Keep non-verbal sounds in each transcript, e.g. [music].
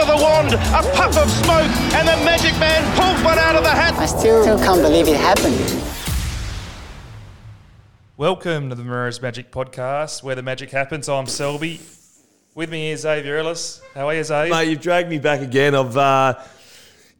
of the wand, a puff of smoke, and the magic man pulls one out of the hat. I still, still can't believe it happened. Welcome to the Moreira's Magic Podcast, where the magic happens. I'm Selby. With me is Xavier Ellis. How are you, Xavier? Mate, you've dragged me back again. I've, uh,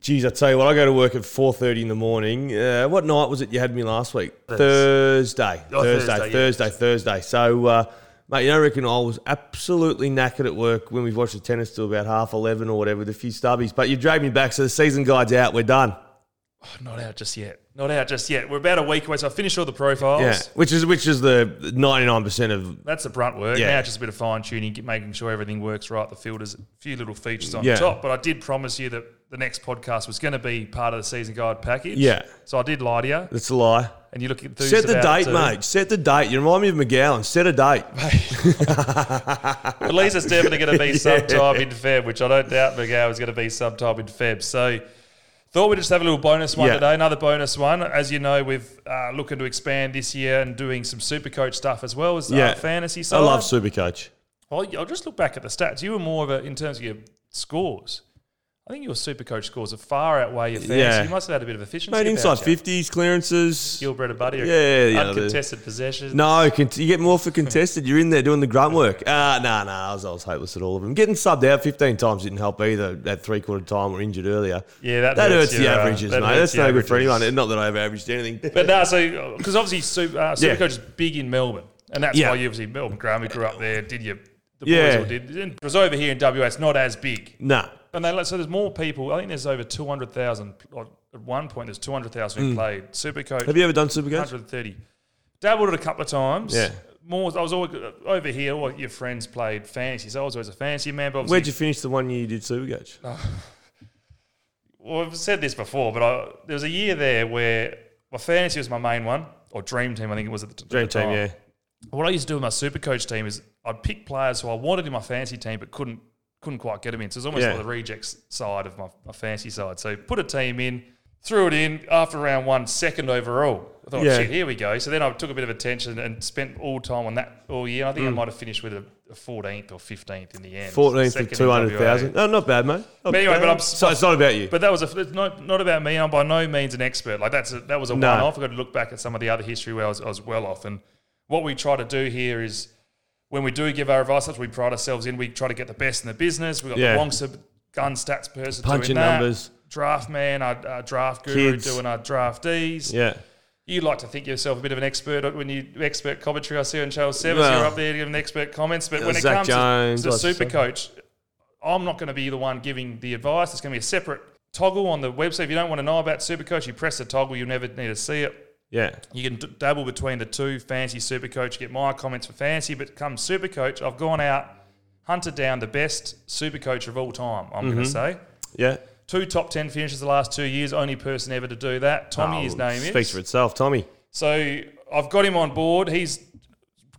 geez, I tell you what, I go to work at four thirty in the morning. Uh, what night was it you had me last week? Thursday, Oh, Thursday, Thursday, yeah. Thursday, Thursday. So, uh, mate, you don't reckon I was absolutely knackered at work when we've watched the tennis till about half eleven or whatever with a few stubbies. But you dragged me back, so the season guide's out. We're done. Oh, not out just yet. Not out just yet. We're about a week away, so I finished all the profiles. Yeah, which is which is the ninety nine percent of That's the brunt work. Yeah. Now it's just a bit of fine tuning, making sure everything works right. The filters, a few little features on Yeah. top. But I did promise you that the next podcast was going to be part of the season guide package. Yeah. So I did lie to you, that's a lie. And you look enthused Set the date, mate. Set the date. You remind me of McGowan. Set a date. At least it's definitely going to be [laughs] sometime in Feb, which I don't doubt McGowan is going to be sometime in Feb. So thought we'd just have a little bonus one Yeah. today, another bonus one. As you know, we've uh, looking to expand this year and doing some super coach stuff as well as uh, Yeah. fantasy side. I love Supercoach. Well, I'll just look back at the stats. You were more of a, in terms of your scores. I think your super coach scores are far outweigh your fantasy. Yeah. You must have had a bit of efficiency. Mate, inside fifties, clearances. Gilbert and Buddy. Yeah, yeah, yeah, Uncontested possessions. No, cont- you get more for contested. You're in there doing the grunt work. Ah, nah, nah. I was, I was hopeless at all of them. Getting subbed out 15 times didn't help either. That three quarter time or injured earlier. Yeah, that that hurts hurts, the your, uh, averages, that mate. That's no good for anyone. Not that I've averaged anything. But no, so because obviously Super, uh, Supercoach Yeah. is big in Melbourne, and that's Yeah. why you obviously Melbourne Graham, we grew up there. Did you? The boys Yeah. all did. And Because over here in WA, it's not as big. nah. And they, so there's more people. I think there's over 200,000. At one point, there's 200,000 who played Supercoach. Mm. Have you ever done Supercoach? 130. Dabbled it a couple of times. Yeah. More. I was always over here. All your friends played fantasy, so I was always a fantasy man. But Where'd you finish the one year you did Supercoach? [laughs] well, I've said this before, but I, there was a year there where my fantasy was my main one, or dream team. I think it was at the, Dream the team, time. yeah. What I used to do with my super coach team is I'd pick players who I wanted in my fantasy team but couldn't couldn't quite get them in. So it's almost Yeah. like the rejects side of my, my fantasy side. So put a team in, threw it in after round one, second overall. I thought, Yeah. shit, here we go. So then I took a bit of attention and spent all time on that all year. I think Mm. I might have finished with a, a 14th or 15th in the end. 14th Second for 200,000. No, not bad, mate. Not But anyway, bad. but I'm- so it's not about you. But that was a, it's not, not about me. I'm by no means an expert. Like that's a, that was a No. one off. I've got to look back at some of the other history where I was, I was well off. And what we try to do here is when we do give our advice, we pride ourselves in. We try to get the best in the business. We've got Yeah. the Wongster gun stats person Punching doing that. numbers. Draft man, our, our draft guru Kids. doing our draftees. yeah. You like to think yourself a bit of an expert when you expert commentary. I see on Channel Seven, so Well, you're up there giving expert comments. But when it Zach comes Jones, to, to lots of super stuff. coach, I'm not going to be the one giving the advice. It's going to be a separate toggle on the website. If you don't want to know about super coach, you press the toggle. You'll never need to see it. Yeah. You can d- dabble between the two. Fancy super coach, get my comments for fancy, but come super coach, I've gone out, hunted down the best super coach of all time. I'm Mm-hmm. going to say. Yeah. Two top 10 finishes the last two years, only person ever to do that. Tommy, Oh, his name is. Speaks for itself, Tommy. So I've got him on board. He's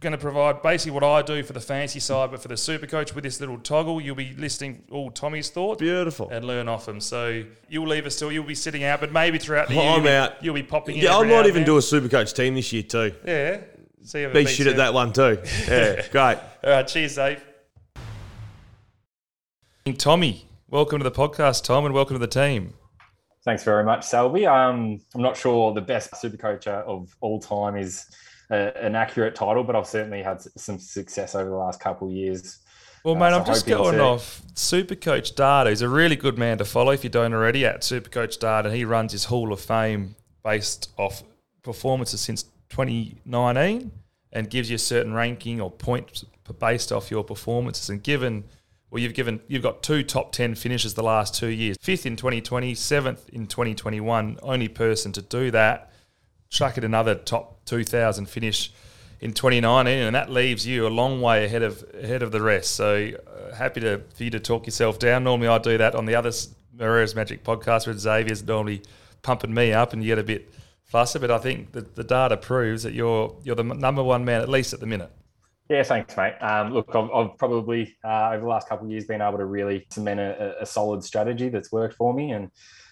going to provide basically what I do for the fancy side, but for the super coach with this little toggle, you'll be listing all Tommy's thoughts Beautiful. and learn off him. So you'll leave us still. You'll be sitting out, but maybe throughout the year, I'm you'll be, out. You'll be popping in. Yeah, I might even then. do a super coach team this year too. Yeah. See if it Be beats shit at that one too. [laughs] Yeah, great. All right. Cheers, Dave. Tommy, welcome to the podcast, Tom, and welcome to the team. Thanks very much, Selby. Um, I'm not sure the best super coach of all time is uh, an accurate title, but I've certainly had some success over the last couple of years. Well, Uh, mate, so I'm just going to- off Supercoach Data. He's a really good man to follow if you don't already at Supercoach Data. He runs his Hall of Fame based off performances since 2019 and gives you a certain ranking or points based off your performances. And given, well, you've given, you've got two top 10 finishes the last two years fifth in 2020, seventh in 2021. Only person to do that. Chuck it another top 2000 finish in 2019, and that leaves you a long way ahead of ahead of the rest. So uh, happy to for you to talk yourself down. Normally I do that on the other Moreira's Magic podcast where Xavier's normally pumping me up, and you get a bit flustered. But I think that the data proves that you're you're the number one man at least at the minute. Yeah, thanks, mate. Um, look, I've, I've probably uh, over the last couple of years been able to really cement a, a solid strategy that's worked for me, and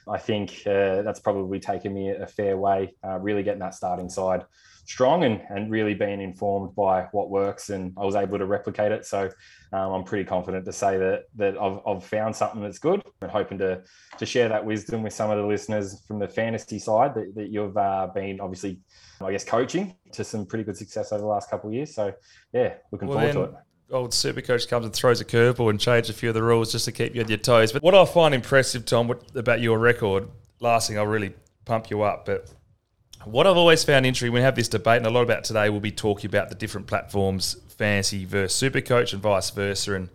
I think uh, that's probably taken me a fair way, uh, really getting that starting side strong and, and really being informed by what works. And I was able to replicate it. So um, I'm pretty confident to say that that I've, I've found something that's good and hoping to to share that wisdom with some of the listeners from the fantasy side that, that you've uh, been obviously, I guess, coaching to some pretty good success over the last couple of years. So yeah, looking well, forward to it old super coach comes and throws a curveball and changes a few of the rules just to keep you on your toes. But what I find impressive, Tom, about your record, last thing I'll really pump you up, but what I've always found interesting, we have this debate, and a lot about today, we'll be talking about the different platforms, fancy versus super coach and vice versa, and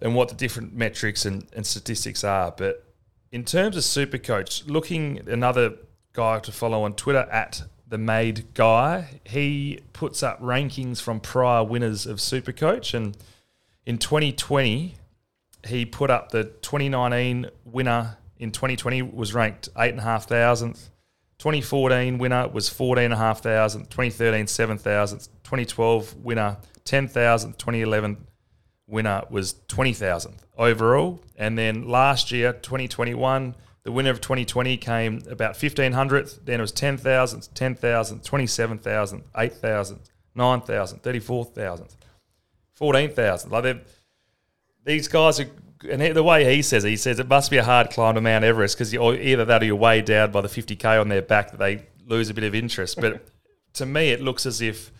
and what the different metrics and, and statistics are. But in terms of super coach, looking another guy to follow on Twitter at the made guy, he puts up rankings from prior winners of super coach, and in 2020, he put up the 2019 winner in 2020 was ranked eight and a half thousandth. 2014 winner was 14,500, 2013 7,000, 2012 winner 10,000, 2011 winner was 20,000 overall. And then last year, 2021, the winner of 2020 came about 1,500th, then it was 10,000, 10,000, 27,000, 8,000, 9,000, 34,000, 14,000. Like these guys are and the way he says it, he says it must be a hard climb to Mount Everest because either that or you're way down by the 50k on their back that they lose a bit of interest. But [laughs] to me, it looks as if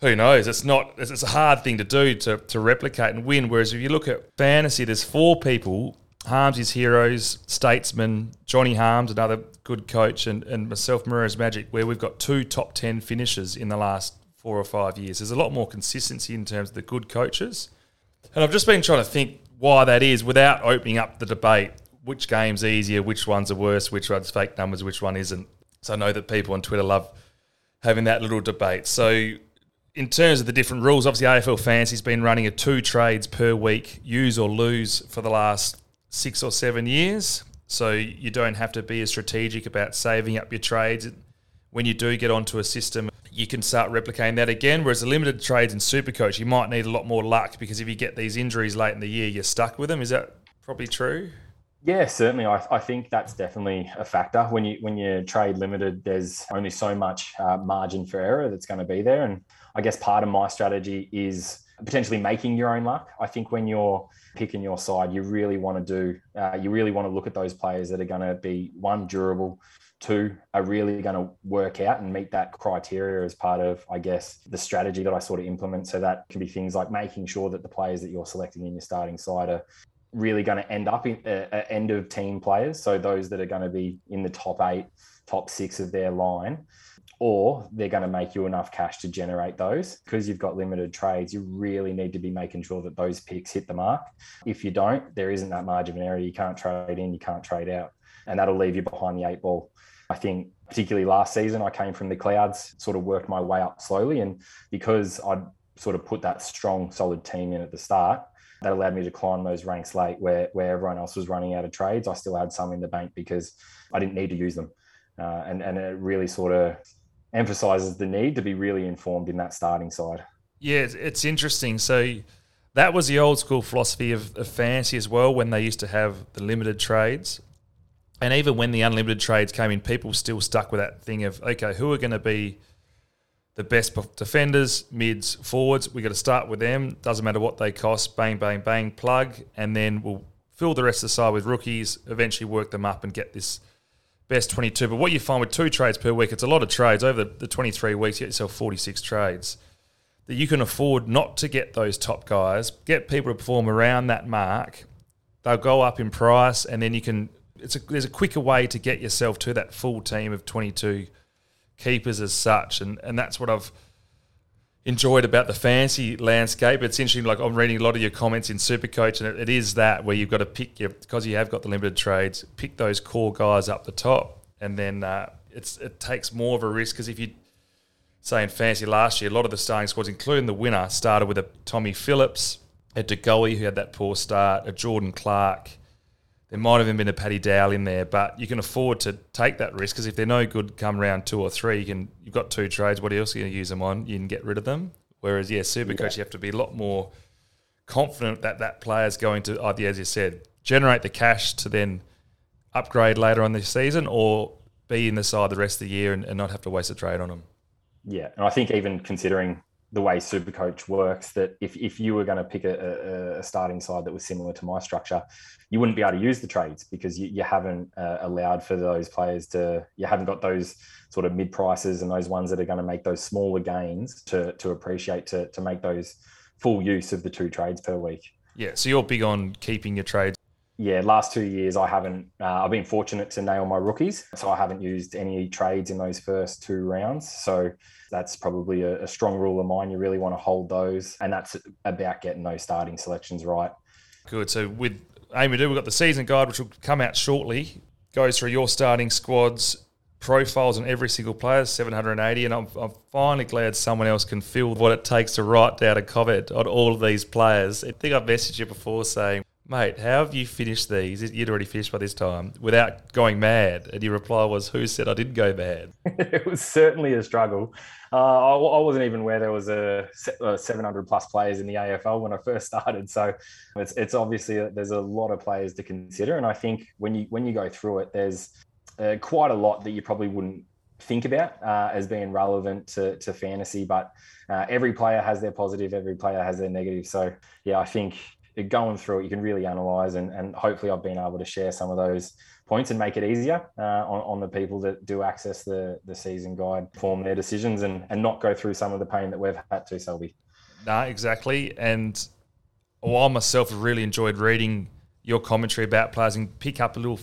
who knows? It's not. It's a hard thing to do to to replicate and win. Whereas if you look at fantasy, there's four people: Harms is heroes, Statesman, Johnny Harms, another good coach, and and myself, Moreira's Magic, where we've got two top ten finishes in the last four or five years. There's a lot more consistency in terms of the good coaches. And I've just been trying to think why that is without opening up the debate. Which game's easier? Which one's are worse? Which one's fake numbers? Which one isn't? So I know that people on Twitter love having that little debate. So in terms of the different rules, obviously AFL Fantasy's been running a two trades per week, use or lose, for the last six or seven years. So you don't have to be as strategic about saving up your trades. When you do get onto a system, you can start replicating that again. Whereas the limited trades in Supercoach, you might need a lot more luck because if you get these injuries late in the year, you're stuck with them. Is that probably true? Yeah, certainly. I, I think that's definitely a factor when you when you trade limited. There's only so much uh, margin for error that's going to be there, and I guess part of my strategy is potentially making your own luck. I think when you're picking your side, you really want to do, uh, you really want to look at those players that are going to be one durable, two are really going to work out and meet that criteria as part of, I guess, the strategy that I sort of implement. So that can be things like making sure that the players that you're selecting in your starting side are really going to end up in uh, uh, end of team players. So those that are going to be in the top eight, top six of their line, or they're going to make you enough cash to generate those. Because you've got limited trades, you really need to be making sure that those picks hit the mark. If you don't, there isn't that margin of error. You can't trade in, you can't trade out, and that'll leave you behind the eight ball. I think particularly last season, I came from the clouds, sort of worked my way up slowly. And because I'd sort of put that strong, solid team in at the start, that allowed me to climb those ranks late where, where everyone else was running out of trades. I still had some in the bank because I didn't need to use them. Uh, and, and it really sort of emphasizes the need to be really informed in that starting side. Yeah, it's interesting. So that was the old school philosophy of, of fantasy as well when they used to have the limited trades. And even when the unlimited trades came in, people still stuck with that thing of okay, who are going to be the best defenders, mids, forwards? We got to start with them. Doesn't matter what they cost. Bang, bang, bang, plug, and then we'll fill the rest of the side with rookies. Eventually, work them up and get this best twenty-two. But what you find with two trades per week, it's a lot of trades over the, the twenty-three weeks. You get yourself forty-six trades that you can afford not to get those top guys. Get people to perform around that mark. They'll go up in price, and then you can it's a, there's a quicker way to get yourself to that full team of 22 keepers as such, and and that's what I've enjoyed about the fancy landscape. It's interesting. Like I'm reading a lot of your comments in Supercoach, and it, it is that where you've got to pick your because you have got the limited trades, pick those core guys up the top, and then uh, it's it takes more of a risk because if you say in fancy last year, a lot of the starting squads, including the winner, started with a Tommy Phillips, a De Goey who had that poor start, a Jordan Clark there might have even been a Paddy Dow in there, but you can afford to take that risk because if they're no good come round two or three, you can you've got two trades. What else are you going to use them on? You can get rid of them. Whereas, yeah, super yeah. coach, you have to be a lot more confident that that player is going to, oh, either, as you said, generate the cash to then upgrade later on this season, or be in the side the rest of the year and, and not have to waste a trade on them. Yeah, and I think even considering the way Supercoach works, that if, if you were going to pick a, a, a, starting side that was similar to my structure, you wouldn't be able to use the trades because you, you haven't uh, allowed for those players to, you haven't got those sort of mid prices and those ones that are going to make those smaller gains to, to appreciate to, to make those full use of the two trades per week. Yeah, so you're big on keeping your trades. Yeah, last two years I haven't. Uh, I've been fortunate to nail my rookies, so I haven't used any trades in those first two rounds. So that's probably a, a strong rule of mine. You really want to hold those, and that's about getting those starting selections right. Good. So with Amy, do we've got the season guide, which will come out shortly. Goes through your starting squads, profiles on every single player, 780. And I'm, I'm, finally glad someone else can feel what it takes to write down a comment on all of these players. I think I've messaged you before saying, mate, how have you finished these? You'd already finished by this time without going mad. And your reply was, who said I didn't go mad? [laughs] it was certainly a struggle. Uh, I, I, wasn't even aware there was a, a, 700 plus players in the AFL when I first started. So it's, it's obviously a, there's a lot of players to consider. And I think when you when you go through it, there's uh, quite a lot that you probably wouldn't think about uh, as being relevant to, to fantasy. But uh, every player has their positive, every player has their negative. So yeah, I think going through it, you can really analyze and, and hopefully I've been able to share some of those points and make it easier uh, on, on the people that do access the, the season guide, form their decisions and, and not go through some of the pain that we've had to, Selby. No, exactly. And well, I myself have really enjoyed reading your commentary about players and pick up a little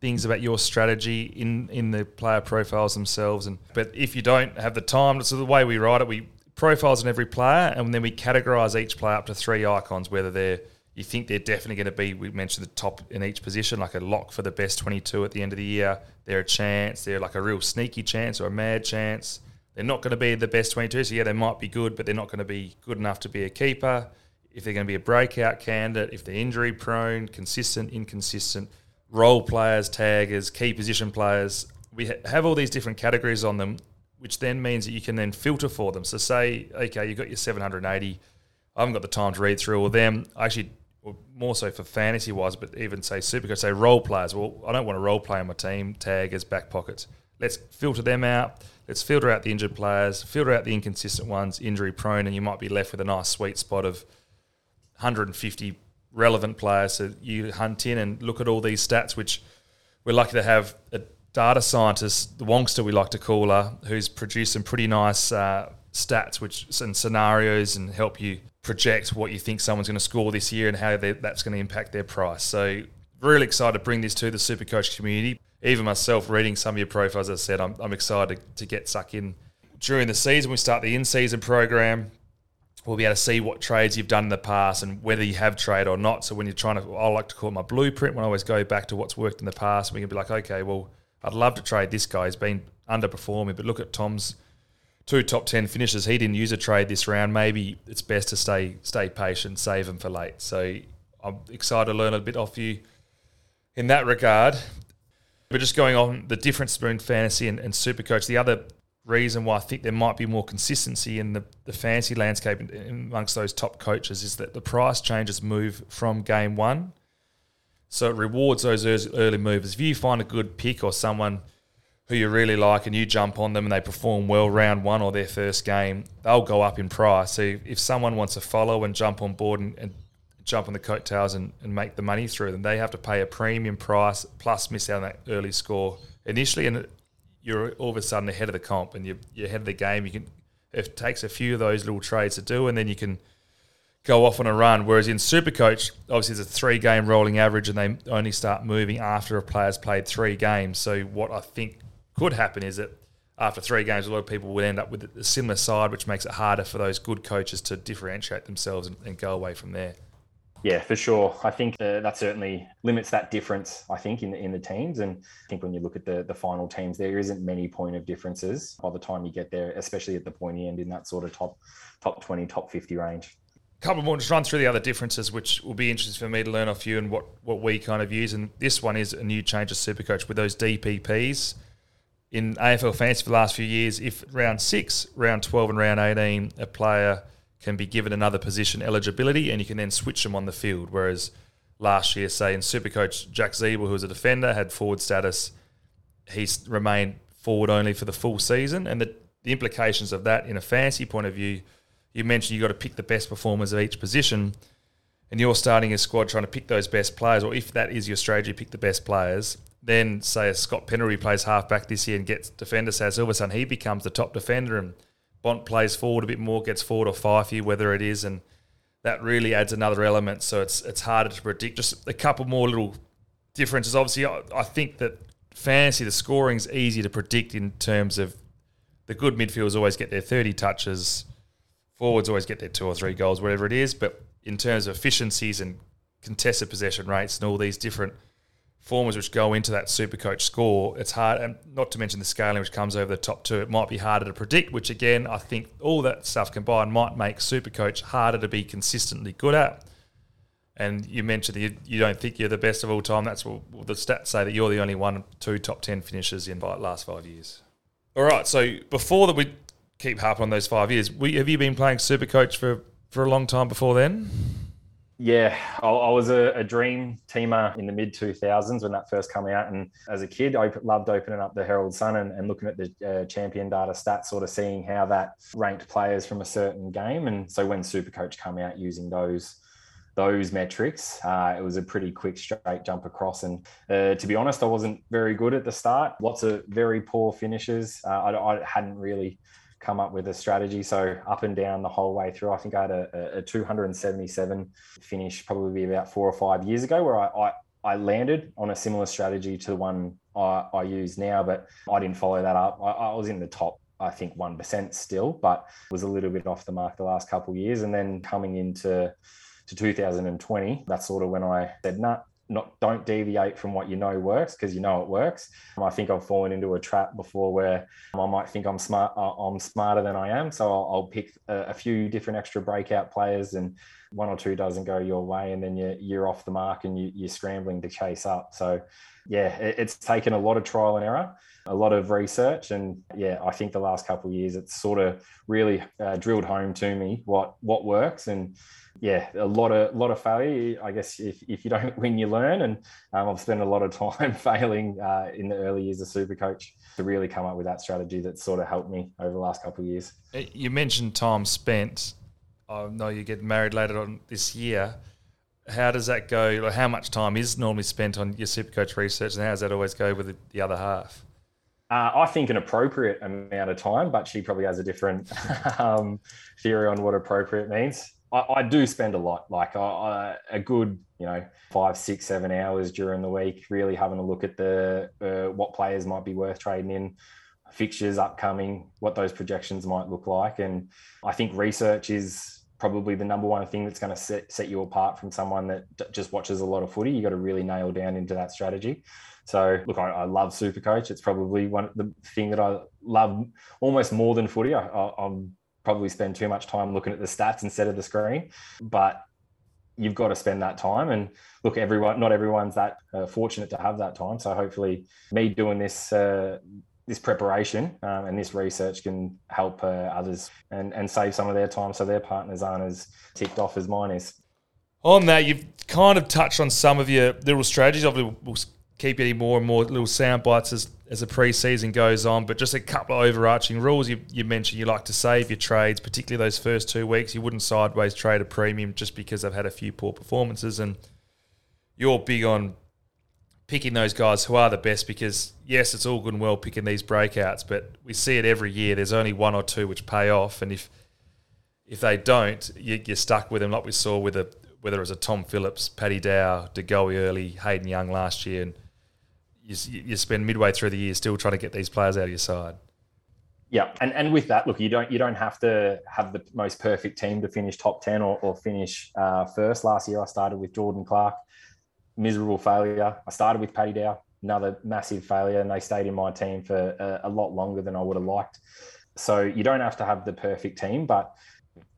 things about your strategy in in the player profiles themselves. And but if you don't have the time, so the way we write it, we profiles on every player, and then we categorize each player up to three icons, whether they're you think they're definitely going to be. We mentioned the top in each position, like a lock for the best twenty-two at the end of the year. They're a chance. They're like a real sneaky chance or a mad chance. They're not going to be the best twenty-two. So yeah, they might be good, but they're not going to be good enough to be a keeper. If they're going to be a breakout candidate, if they're injury prone, consistent, inconsistent, role players, taggers, key position players. We have all these different categories on them which then means that you can then filter for them. So say, okay, you've got your 780. I haven't got the time to read through all of them. Actually, more so for fantasy wise, but even say Supercoach, say role players. Well, I don't want to role play on my team tag as back pockets. Let's filter them out. Let's filter out the injured players, filter out the inconsistent ones, injury prone, and you might be left with a nice sweet spot of 150 relevant players. So you hunt in and look at all these stats, which we're lucky to have a data scientist, the Wongster we like to call her, who's produced some pretty nice uh, stats which and scenarios and help you project what you think someone's going to score this year and how that's going to impact their price. So really excited to bring this to the Supercoach community. Even myself reading some of your profiles, as I said, I'm, I'm excited to get stuck in. During the season, we start the in-season program. We'll be able to see what trades you've done in the past and whether you have trade or not. So when you're trying to, I like to call it my blueprint. When I always go back to what's worked in the past, we can be like, okay, well, I'd love to trade this guy. He's been underperforming, but look at Tom's two top ten finishes. He didn't use a trade this round. Maybe it's best to stay stay patient, save him for late. So I'm excited to learn a bit off you in that regard. But just going on the difference between fantasy and, and super coach, the other reason why I think there might be more consistency in the, the fantasy landscape amongst those top coaches is that the price changes move from game one so it rewards those early movers. If you find a good pick or someone who you really like and you jump on them and they perform well round one or their first game, they'll go up in price. So if someone wants to follow and jump on board and, and jump on the coattails and, and make the money through them, they have to pay a premium price plus miss out on that early score initially. And you're all of a sudden ahead of the comp and you're, you're ahead of the game. You can it takes a few of those little trades to do, and then you can – go off on a run. Whereas in Supercoach, obviously it's a three game rolling average and they only start moving after a player's played three games. So what I think could happen is that after three games, a lot of people would end up with a similar side, which makes it harder for those good coaches to differentiate themselves and, and go away from there. Yeah, for sure. I think uh, that certainly limits that difference. I think in the, in the teams, and I think when you look at the the final teams, there isn't many point of differences by the time you get there, especially at the pointy end in that sort of top top twenty, top fifty range couple more, just run through the other differences, which will be interesting for me to learn off you and what, what we kind of use. And this one is a new change of Supercoach with those DPPs. In AFL Fantasy for the last few years, if round six, round 12, and round 18, a player can be given another position eligibility and you can then switch them on the field. Whereas last year. Say in Supercoach, Jack Ziebell, who was a defender, had forward status. He's remained forward only for the full season, and the, the implications of that in a fancy point of view. You mentioned you've got to pick the best performers of each position, and you're starting a squad trying to pick those best players, or if that is your strategy, pick the best players. Then say Scott Pendlebury plays halfback this year and gets defender status, all of a sudden he becomes the top defender, and Bont plays forward a bit more, gets forward or five you, whether it is, and that really adds another element. So it's it's harder to predict. Just a couple more little differences. Obviously, I, I think that fantasy the scoring's easy to predict in terms of the good midfielders always get their thirty touches, forwards always get their two or three goals, whatever it is. But in terms of efficiencies and contested possession rates and all these different formers which go into that super coach score, it's hard, and not to mention the scaling which comes over the top two, it might be harder to predict, which again, I think all that stuff combined might make super coach harder to be consistently good at. And you mentioned that you, you don't think you're the best of all time. That's what well, the stats say that you're the only one, two top 10 finishers in the last five years. All right, so before that, we keep harping on those five years. We, have you been playing super coach for, for a long time before then? Yeah, I, I was a, a, dream teamer in the mid 2000s when that first came out. And as a kid, I loved opening up the Herald Sun and, and looking at the uh, champion data stats, sort of seeing how that ranked players from a certain game. And so when Supercoach came out using those those metrics, uh, it was a pretty quick straight jump across. And uh, to be honest, I wasn't very good at the start. Lots of very poor finishes. Uh, I, I hadn't really come up with a strategy. So up and down the whole way through, I think I had a, a 277 finish probably about four or five years ago where I, I, I landed on a similar strategy to the one I, I use now, but I didn't follow that up. I, I was in the top I think 1% still, but was a little bit off the mark the last couple of years. And then coming into to 2020, that's sort of when I said, nah, not don't deviate from what you know works because you know it works. I think I've fallen into a trap before where I might think I'm smart, uh, I'm smarter than I am. So I'll, I'll pick a, a, few different extra breakout players, and one or two doesn't go your way, and then you, you're off the mark and you, you're scrambling to chase up. So yeah, it, it's taken a lot of trial and error a lot of research and yeah i think the last couple of years it's sort of really uh, drilled home to me what what works and yeah, a lot of lot of failure. I guess if, if you don't [laughs] win, you learn. And um, I've spent a lot of time [laughs] failing uh, in the early years of super coach to really come up with that strategy that sort of helped me over the last couple of years. Uh, you mentioned time spent. I know you get married later on this year. How does that go? Like how much time is normally spent on your super coach research, and how does that always go with the other half? Uh, I think an appropriate amount of time, but she probably has a different [laughs] um, theory on what appropriate means. I, I do spend a lot, like I, a good, you know, five, six, seven hours during the week, really having a look at the uh, what players might be worth trading in, fixtures upcoming, what those projections might look like, and I think research is probably the number one thing that's going to set, set you apart from someone that just watches a lot of footy. You got to really nail down into that strategy. So look, I, I love Supercoach. It's probably one the thing that I love almost more than footy. I, am probably spend too much time looking at the stats instead of the screen. But you've got to spend that time. And look, everyone, not everyone's that uh, fortunate to have that time. So hopefully, me doing this. Uh, this preparation um, and this research can help uh, others and, and save some of their time so their partners aren't as ticked off as mine is. On that, you've kind of touched on some of your little strategies. Obviously, we'll keep getting more and more little sound bites as, as the preseason goes on. But just a couple of overarching rules. You, you mentioned you like to save your trades, particularly those first two weeks. You wouldn't sideways trade a premium just because they've had a few poor performances. And you're big on picking those guys who are the best because, yes, it's all good and well picking these breakouts, but we see it every year. There's only one or two which pay off. And if if they don't, you, are stuck with them, like we saw with a whether it was a Tom Phillips, Paddy Dow, De Goey early, Hayden Young last year, and you, you spend midway through the year still trying to get these players out of your side. Yeah, and and with that, look, you don't you don't have to have the most perfect team to finish top ten or, or finish uh, first. Last year, I started with Jordan Clark, miserable failure. I started with Paddy Dow, another massive failure, and they stayed in my team for a, a lot longer than I would have liked. So you don't have to have the perfect team, but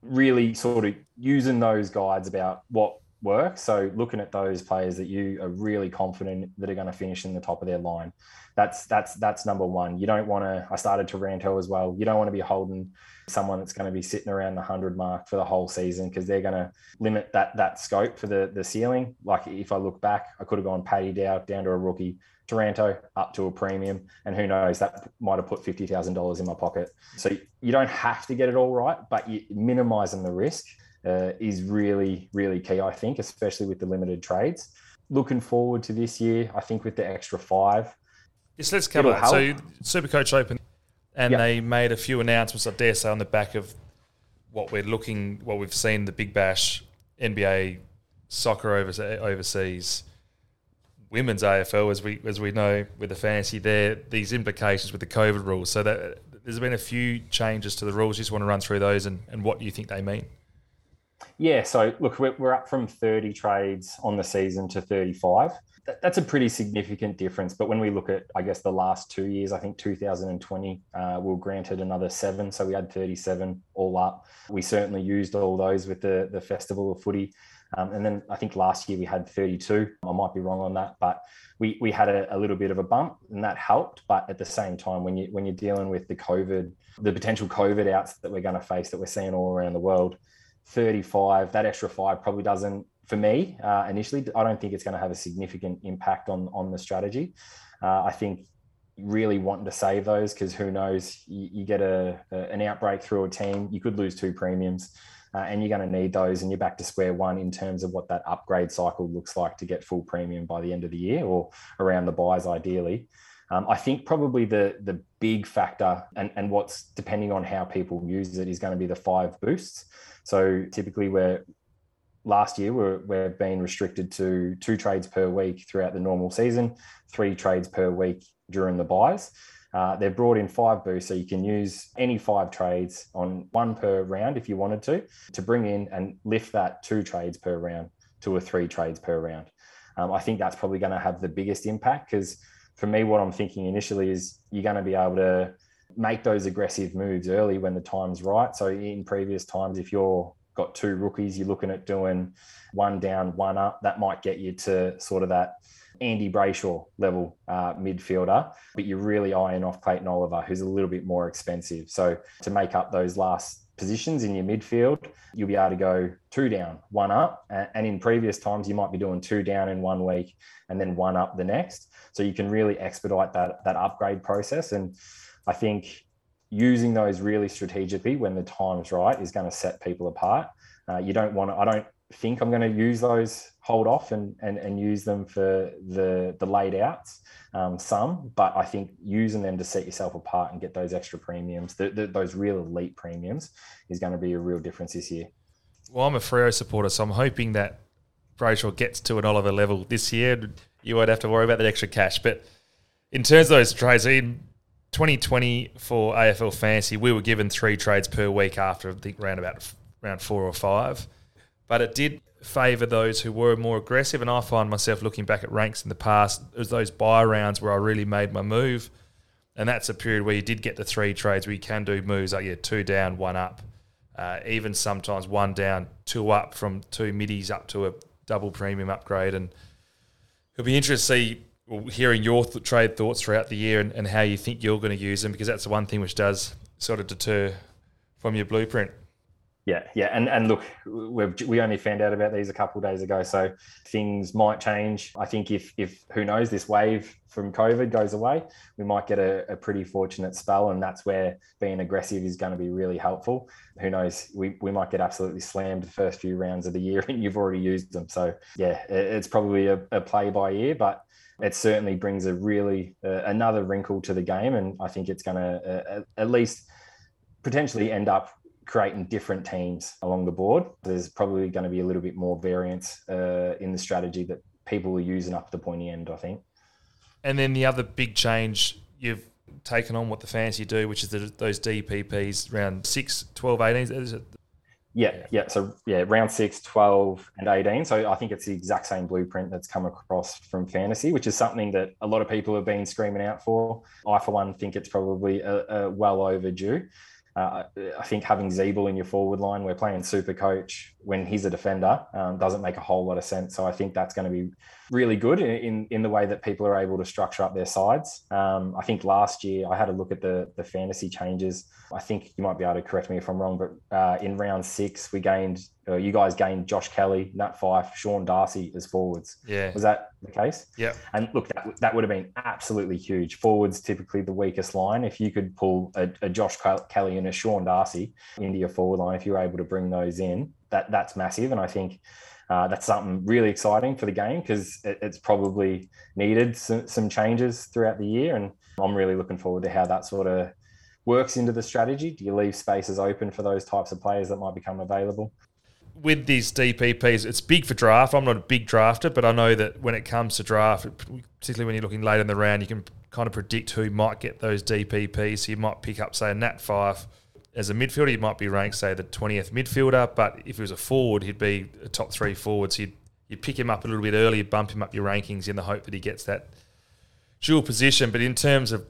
really sort of using those guides about what work. So looking at those players that you are really confident that are going to finish in the top of their line, that's that's that's number one. You don't want to. I started Taranto as well. You don't want to be holding someone that's going to be sitting around the hundred mark for the whole season because they're going to limit that that scope for the the ceiling. Like if I look back, I could have gone Paddy Dow down to a rookie. Taranto up to a premium, and who knows that might have put fifty thousand dollars in my pocket. So you don't have to get it all right, but you're minimizing the risk uh, is really really key. I think, especially with the limited trades. Looking forward to this year, I think with the extra five. Yes, let's cover that. So Supercoach Open, and yep. they made a few announcements. I dare say on the back of what we're looking, what we've seen the Big Bash, NBA, soccer overseas women's AFL, as we as we know with the fancy, there these implications with the COVID rules. So that there's been a few changes to the rules. You just want to run through those and, and what do you think they mean? Yeah, so look, we're, we're up from 30 trades on the season to 35. that's a pretty significant difference. But when we look at, I guess, the last two years, I think 2020, uh, we were granted another seven. So we had 37 all up. We certainly used all those with the, the Festival of Footy. Um, and then I think last year we had 32. I might be wrong on that, but we, we had a, a, little bit of a bump and that helped. But at the same time, when you when you're dealing with the COVID, the potential COVID outs that we're going to face that we're seeing all around the world, 35, that extra five probably doesn't for me uh, initially. I don't think it's going to have a significant impact on on the strategy. Uh, I think really wanting to save those because who knows you, you get a, a, an outbreak through a team you could lose two premiums uh, and you're going to need those, and you're back to square one in terms of what that upgrade cycle looks like to get full premium by the end of the year or around the buys, ideally. Um, I think probably the the big factor and, and what's depending on how people use it is going to be the five boosts. So typically we're last year we're, we're being restricted to two trades per week throughout the normal season, three trades per week during the buys. Uh, they've brought in five boosts, so you can use any five trades on one per round if you wanted to, to bring in and lift that two trades per round to a three trades per round. Um, I think that's probably going to have the biggest impact because for me, what I'm thinking initially is you're going to be able to make those aggressive moves early when the time's right. So in previous times, if you're got two rookies, you're looking at doing one down, one up. That might get you to sort of that Andy Brayshaw level uh, midfielder, but you're really eyeing off Clayton Oliver, who's a little bit more expensive. So to make up those last positions in your midfield, you'll be able to go two down, one up. And in previous times, you might be doing two down in one week and then one up the next. So you can really expedite that, that upgrade process. And I think using those really strategically when the time's right is going to set people apart. Uh, you don't want to, I don't think I'm going to use those, hold off and, and, and use them for the, the laid outs, um, some, but I think using them to set yourself apart and get those extra premiums, the, the, those real elite premiums, is going to be a real difference this year. Well, I'm a Freo supporter, so I'm hoping that Brayshaw gets to an Oliver level this year. You won't have to worry about that extra cash. But in terms of those trades, in 2020 for AFL Fantasy, we were given three trades per week after I think around about round four or five but it did favour those who were more aggressive. And I find myself looking back at ranks in the past, it was those buy rounds where I really made my move. And that's a period where you did get the three trades where you can do moves like, yeah, two down, one up. Uh, even sometimes one down, two up from two middies up to a double premium upgrade. And it'll be interesting to see, hearing your th- trade thoughts throughout the year and, and how you think you're going to use them, because that's the one thing which does sort of deter from your blueprint. Yeah, yeah, and and look, we we only found out about these a couple days ago, so things might change. I think if if who knows this wave from COVID goes away, we might get a, a pretty fortunate spell, and that's where being aggressive is going to be really helpful. Who knows? We we might get absolutely slammed the first few rounds of the year, [laughs] and you've already used them. So yeah, it's probably a, a play by ear, but it certainly brings a really uh, another wrinkle to the game, and I think it's going to uh, at least potentially end up creating different teams along the board. There's probably going to be a little bit more variance uh, in the strategy that people are using up the pointy end, I think. And then the other big change you've taken on what the fancy do, which is the, those DPPs around 6, 12, 18. Yeah, yeah. So, yeah, round 6, 12, and 18. So, I think it's the exact same blueprint that's come across from fantasy, which is something that a lot of people have been screaming out for. I, for one, think it's probably a, a well overdue. Uh, I think having Ziebell in your forward line, we're playing super coach when he's a defender, um, doesn't make a whole lot of sense. So I think that's going to be really good in, in, the way that people are able to structure up their sides. Um, I think last year I had a look at the the fantasy changes. I think you might be able to correct me if I'm wrong, but uh, in round six we gained, uh, you guys gained Josh Kelly, Nat Fyfe, Sean Darcy as forwards. Yeah, was that the case? Yeah. And look, that, that would have been absolutely huge. Forwards typically the weakest line. If you could pull a, a Josh Kelly and a Sean Darcy into your forward line, if you're able to bring those in, that that's massive. And I think uh, that's something really exciting for the game because it, it's probably needed some, some changes throughout the year. And I'm really looking forward to how that sort of works into the strategy. Do you leave spaces open for those types of players that might become available? with these DPPs, it's big for draft. I'm not a big drafter, but I know that when it comes to draft, particularly when you're looking late in the round, you can kind of predict who might get those DPPs. So you might pick up, say, a Nat Fyfe as a midfielder, he might be ranked, say, the 20th midfielder. But if he was a forward, he'd be a top three forward. So you'd, you'd pick him up a little bit earlier, bump him up your rankings in the hope that he gets that dual position. But in terms of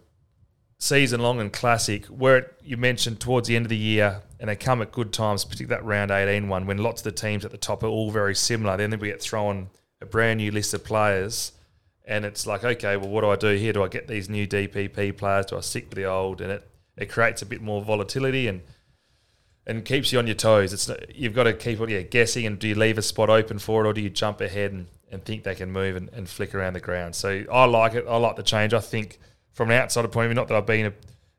season long and classic, where it, you mentioned towards the end of the year, and they come at good times, particularly that round 18 one, when lots of the teams at the top are all very similar. Then we get thrown a brand new list of players. And it's like, okay, well, what do I do here? Do I get these new DPP players? Do I stick with the old? And it it creates a bit more volatility and and keeps you on your toes. It's you've got to keep yeah, guessing and do you leave a spot open for it or do you jump ahead and, and think they can move and, and flick around the ground. So I like it. I like the change. I think from an outsider point of view, not that I've been a,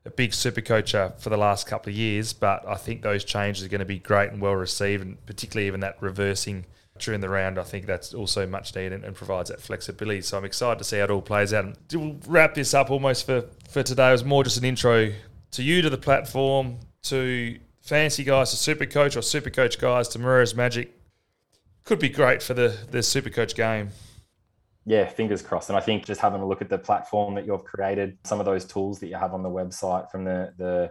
a big super coacher uh, for the last couple of years, but I think those changes are going to be great and well received, and particularly even that reversing during the round, I think that's also much needed and, and provides that flexibility. So I'm excited to see how it all plays out. And we'll wrap this up almost for, for today. It was more just an intro to you, to the platform, to fancy guys, to super coach or super coach guys, to Moreira's Magic. Could be great for the, the super coach game. Yeah, fingers crossed. And I think just having a look at the platform that you've created, some of those tools that you have on the website from the the,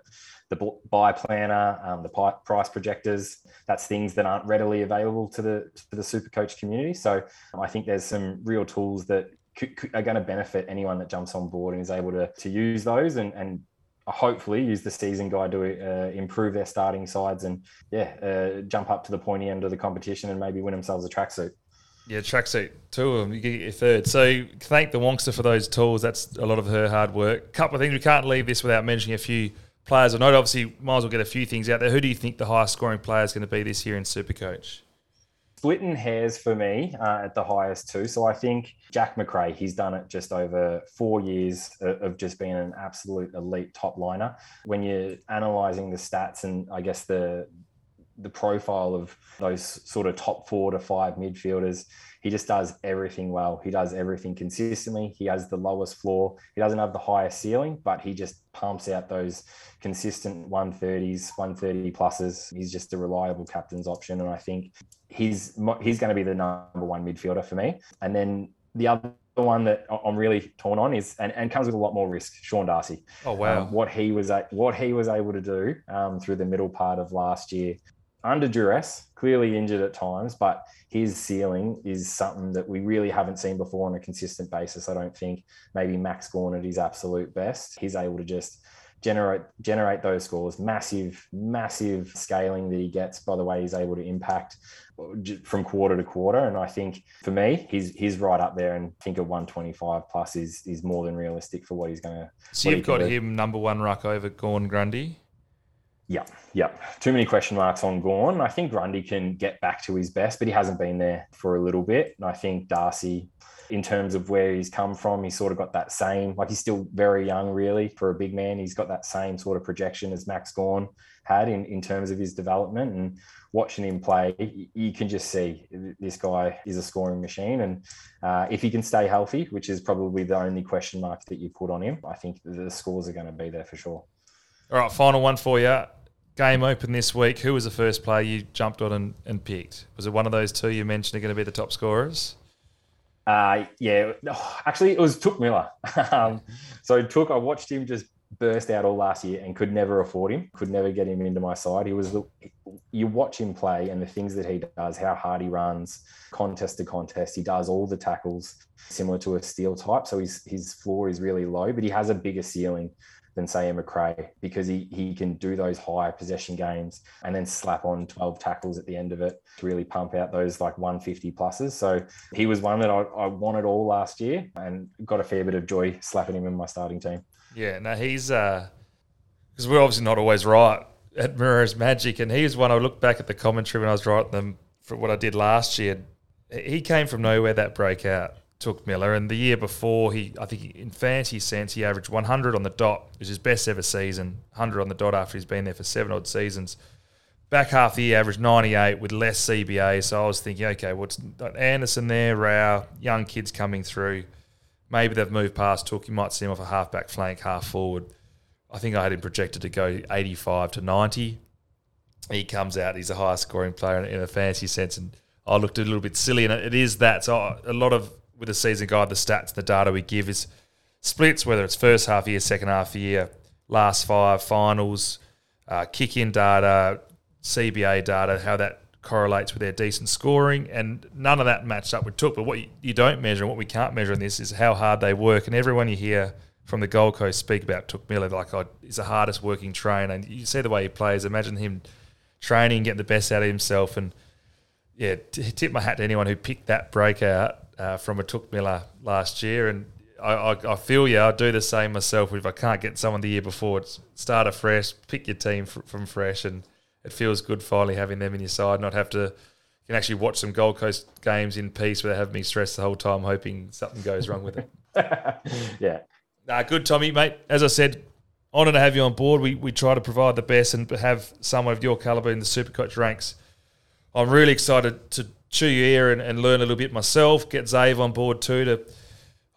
the buy planner, um, the price projectors, that's things that aren't readily available to the to the super coach community. So I think there's some real tools that are going to benefit anyone that jumps on board and is able to, to use those and, and hopefully use the season guide to uh, improve their starting sides and yeah, uh, jump up to the pointy end of the competition and maybe win themselves a tracksuit. Yeah, tracksuit, two of them, you get your third. So thank the Wongster for those tools. That's a lot of her hard work. Couple of things we can't leave this without mentioning a few players. I know obviously might as well get a few things out there. Who do you think the highest scoring player is going to be this year in Supercoach? Splitting hairs for me uh, at the highest too. So I think Jack Macrae, he's done it just over four years of just being an absolute elite top liner. When you're analysing the stats and I guess the the profile of those sort of top four to five midfielders, he just does everything well. He does everything consistently. He has the lowest floor. He doesn't have the highest ceiling, but he just pumps out those consistent 130s, 130 pluses. He's just a reliable captain's option. And I think he's he's going to be the number one midfielder for me. And then the other one that I'm really torn on is and, and comes with a lot more risk. Sean Darcy. Oh wow! Um, what he was what he was able to do um, through the middle part of last year, under duress, clearly injured at times, but his ceiling is something that we really haven't seen before on a consistent basis. I don't think maybe Max Gawn at his absolute best. He's able to just generate generate those scores. Massive, massive scaling that he gets by the way he's able to impact from quarter to quarter. And I think for me, he's he's right up there. And I think a 125 plus is is more than realistic for what he's going to. So you've got him number one ruck over Gawn Grundy. Yeah, yeah. Too many question marks on Gawn. I think Grundy can get back to his best, but he hasn't been there for a little bit. And I think Darcy in terms of where he's come from. He's sort of got that same, like he's still very young, really, for a big man. He's got that same sort of projection as Max Gawn had in, in terms of his development. And watching him play, you can just see this guy is a scoring machine. And uh, if he can stay healthy, which is probably the only question mark that you put on him, I think the scores are going to be there for sure. All right, final one for you. Game open this week. Who was the first player you jumped on and, and picked? Was it one of those two you mentioned are going to be the top scorers? Uh, yeah, actually, it was Touk Miller. [laughs] um, so Touk, I watched him just burst out all last year and could never afford him, could never get him into my side. He was the, you watch him play and the things that he does, how hard he runs, contest to contest. He does all the tackles similar to a Steele type. So his his floor is really low, but he has a bigger ceiling than say a Macrae because he he can do those high possession games and then slap on 12 tackles at the end of it to really pump out those like 150 pluses. So he was one that I, I wanted all last year and got a fair bit of joy slapping him in my starting team. Yeah, no, he's uh because we're obviously not always right at Moreira's Magic, and he was one I looked back at the commentary when I was writing them for what I did last year. He came from nowhere that breakout Touk Miller, and the year before he, I think in fancy sense, he averaged 100 on the dot, which is his best ever season. 100 on the dot after he's been there for seven odd seasons. Back half the year, averaged 98 with less CBA. So I was thinking, okay, what's well, Anderson there, Rowell, young kids coming through. Maybe they've moved past Touk. You might see him off a half-back flank, half forward. I think I had him projected to go 85 to 90. He comes out, he's a higher scoring player in a fancy sense. And I looked a little bit silly, and it is that. So uh, a lot of with the season guide, the stats, the data we give is splits, whether it's first half year, second half year, last five, finals, uh, kick in data, CBA data, how that correlates with their decent scoring. And none of that matched up with Touk. But what you, you don't measure and what we can't measure in this is how hard they work. And everyone you hear from the Gold Coast speak about Touk Miller, like, oh, he's the hardest working trainer. And you see the way he plays. Imagine him training, getting the best out of himself. And yeah, t- tip my hat to anyone who picked that breakout uh, from a Touk Miller last year, and I, I, I, feel you. I do the same myself. If I can't get someone the year before, start afresh, pick your team fr- from fresh, and it feels good finally having them in your side. Not have to can actually watch some Gold Coast games in peace without having me stressed the whole time, hoping something goes wrong with it. [laughs] yeah. Nah, good, Tommy, mate. As I said, honour to have you on board. We we try to provide the best and have someone of your calibre in the Supercoach ranks. I'm really excited to chew your ear and, and learn a little bit myself. Get Zave on board too. To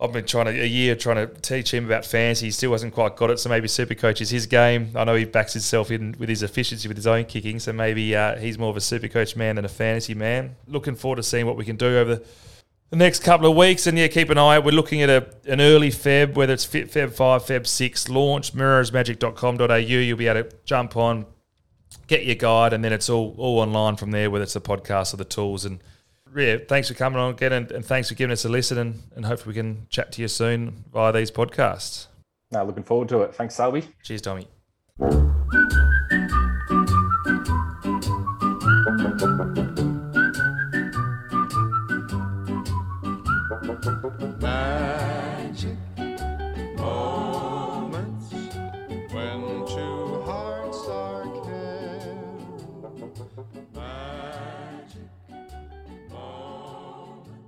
I've been trying to a year trying to teach him about fantasy. He still hasn't quite got it. So maybe Super Coach is his game. I know he backs himself in with his efficiency with his own kicking. So maybe uh, he's more of a Super Coach man than a fantasy man. Looking forward to seeing what we can do over the, the next couple of weeks. And yeah, keep an eye out. We're looking at a, an early Feb, whether it's Feb 5, Feb 6 launch, moreirasmagic.com.au. You'll be able to jump on, get your guide, and then it's all all online from there, whether it's the podcast or the tools. And yeah, thanks for coming on again, and, and thanks for giving us a listen, and, and hopefully we can chat to you soon via these podcasts. Now, looking forward to it. Thanks, Selby. Cheers, Tommy. Magic [laughs]